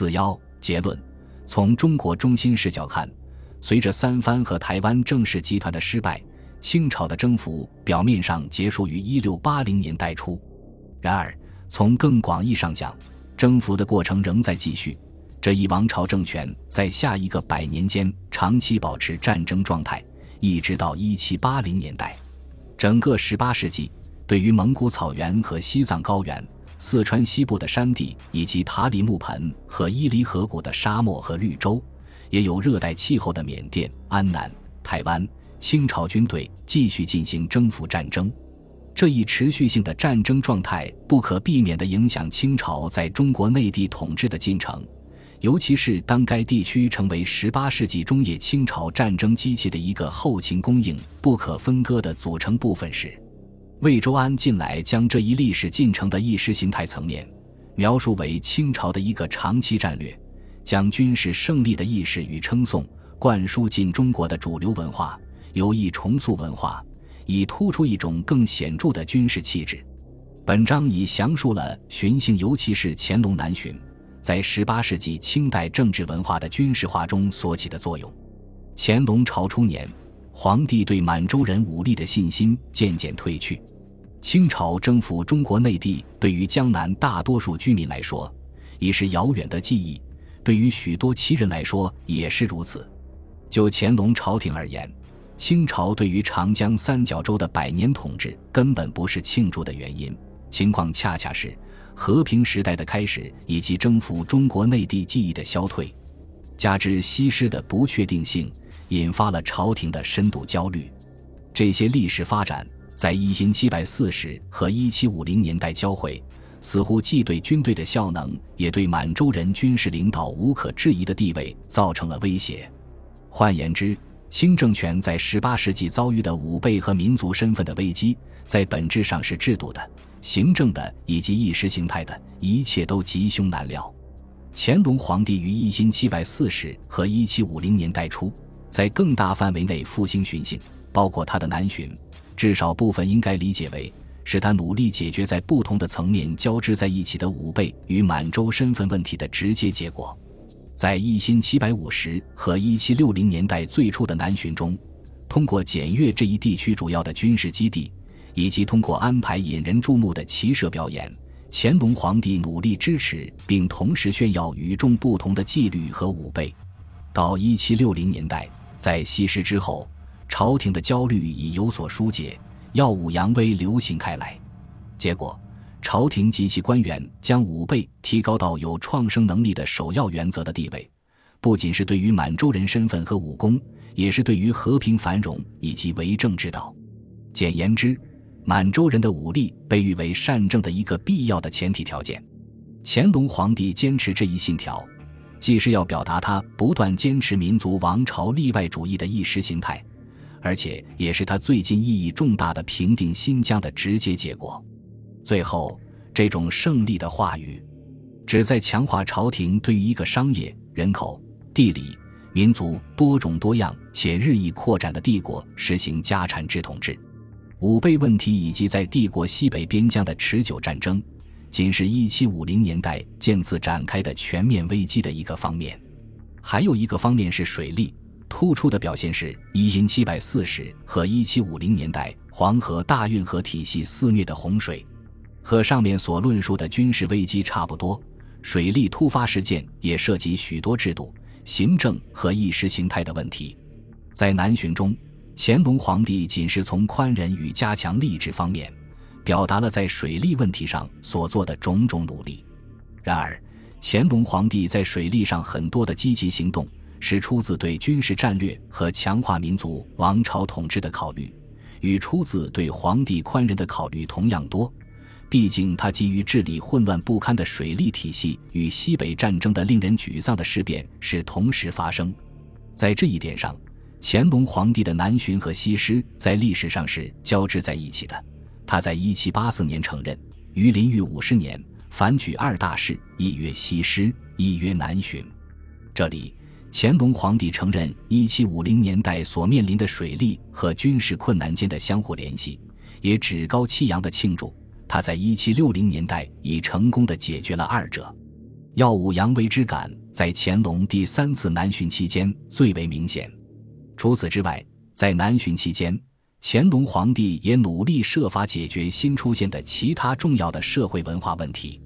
四幺结论：从中国中心视角看，随着三藩和台湾郑氏集团的失败，清朝的征服表面上结束于一六八零年代初。然而，从更广义上讲，征服的过程仍在继续。这一王朝政权在下一个百年间长期保持战争状态，一直到一七八零年代。整个十八世纪，对于蒙古草原和西藏高原。四川西部的山地，以及塔里木盆和伊犁河谷的沙漠和绿洲，也有热带气候的缅甸、安南、台湾，清朝军队继续进行征服战争。这一持续性的战争状态不可避免地影响清朝在中国内地统治的进程，尤其是当该地区成为18世纪中叶清朝战争机器的一个后勤供应不可分割的组成部分时。魏周安近来将这一历史进程的意识形态层面描述为清朝的一个长期战略，将军事胜利的意识与称颂灌输进中国的主流文化，有意重塑文化，以突出一种更显著的军事气质。本章已详述了荀姓，尤其是乾隆南巡，在18世纪清代政治文化的军事化中所起的作用。乾隆朝初年，皇帝对满洲人武力的信心渐渐退去。清朝征服中国内地，对于江南大多数居民来说，已是遥远的记忆；对于许多旗人来说，也是如此。就乾隆朝廷而言，清朝对于长江三角洲的百年统治，根本不是庆祝的原因，情况恰恰是和平时代的开始，以及征服中国内地记忆的消退，加之西施的不确定性，引发了朝廷的深度焦虑。这些历史发展。在一七七百四十和一七五零年代交汇，似乎既对军队的效能，也对满洲人军事领导无可置疑的地位造成了威胁。换言之，清政权在十八世纪遭遇的武备和民族身份的危机，在本质上是制度的、行政的以及意识形态的，一切都吉凶难料。乾隆皇帝于一七七百四十和一七五零年代初，在更大范围内复兴巡幸，包括他的南巡。至少部分应该理解为，是他努力解决在不同的层面交织在一起的武备与满洲身份问题的直接结果。在一七七百五十和一七六零年代最初的南巡中，通过检阅这一地区主要的军事基地，以及通过安排引人注目的骑射表演，乾隆皇帝努力支持并同时炫耀与众不同的纪律和武备。到一七六零年代，在西施之后。朝廷的焦虑已有所疏解，耀武扬威流行开来。结果，朝廷及其官员将武备提高到有创生能力的首要原则的地位，不仅是对于满洲人身份和武功，也是对于和平繁荣以及为政之道。简言之，满洲人的武力被誉为善政的一个必要的前提条件。乾隆皇帝坚持这一信条，既是要表达他不断坚持民族王朝例外主义的意识形态。而且也是他最近意义重大的平定新疆的直接结果。最后，这种胜利的话语，旨在强化朝廷对于一个商业、人口、地理、民族多种多样且日益扩展的帝国实行家产制统治。武备问题以及在帝国西北边疆的持久战争，仅是一七五零年代渐次展开的全面危机的一个方面。还有一个方面是水利。突出的表现是一七七百四十和一七五零年代黄河大运河体系肆虐的洪水，和上面所论述的军事危机差不多。水利突发事件也涉及许多制度、行政和意识形态的问题。在南巡中，乾隆皇帝仅是从宽仁与加强吏治方面，表达了在水利问题上所做的种种努力。然而，乾隆皇帝在水利上很多的积极行动。是出自对军事战略和强化民族王朝统治的考虑，与出自对皇帝宽仁的考虑同样多。毕竟，他急于治理混乱不堪的水利体系与西北战争的令人沮丧的事变是同时发生。在这一点上，乾隆皇帝的南巡和西施在历史上是交织在一起的。他在一七八四年承认，于临御五十年凡举二大事，一曰西施，一曰南巡。这里。乾隆皇帝承认1750年代所面临的水利和军事困难间的相互联系，也趾高气扬地庆祝他在1760年代已成功地解决了二者。耀武扬威之感在乾隆第三次南巡期间最为明显。除此之外，在南巡期间，乾隆皇帝也努力设法解决新出现的其他重要的社会文化问题。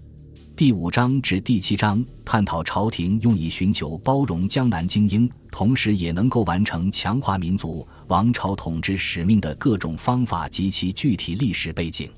第五章至第七章探讨朝廷用以寻求包容江南精英，同时也能够完成强化民族王朝统治使命的各种方法及其具体历史背景。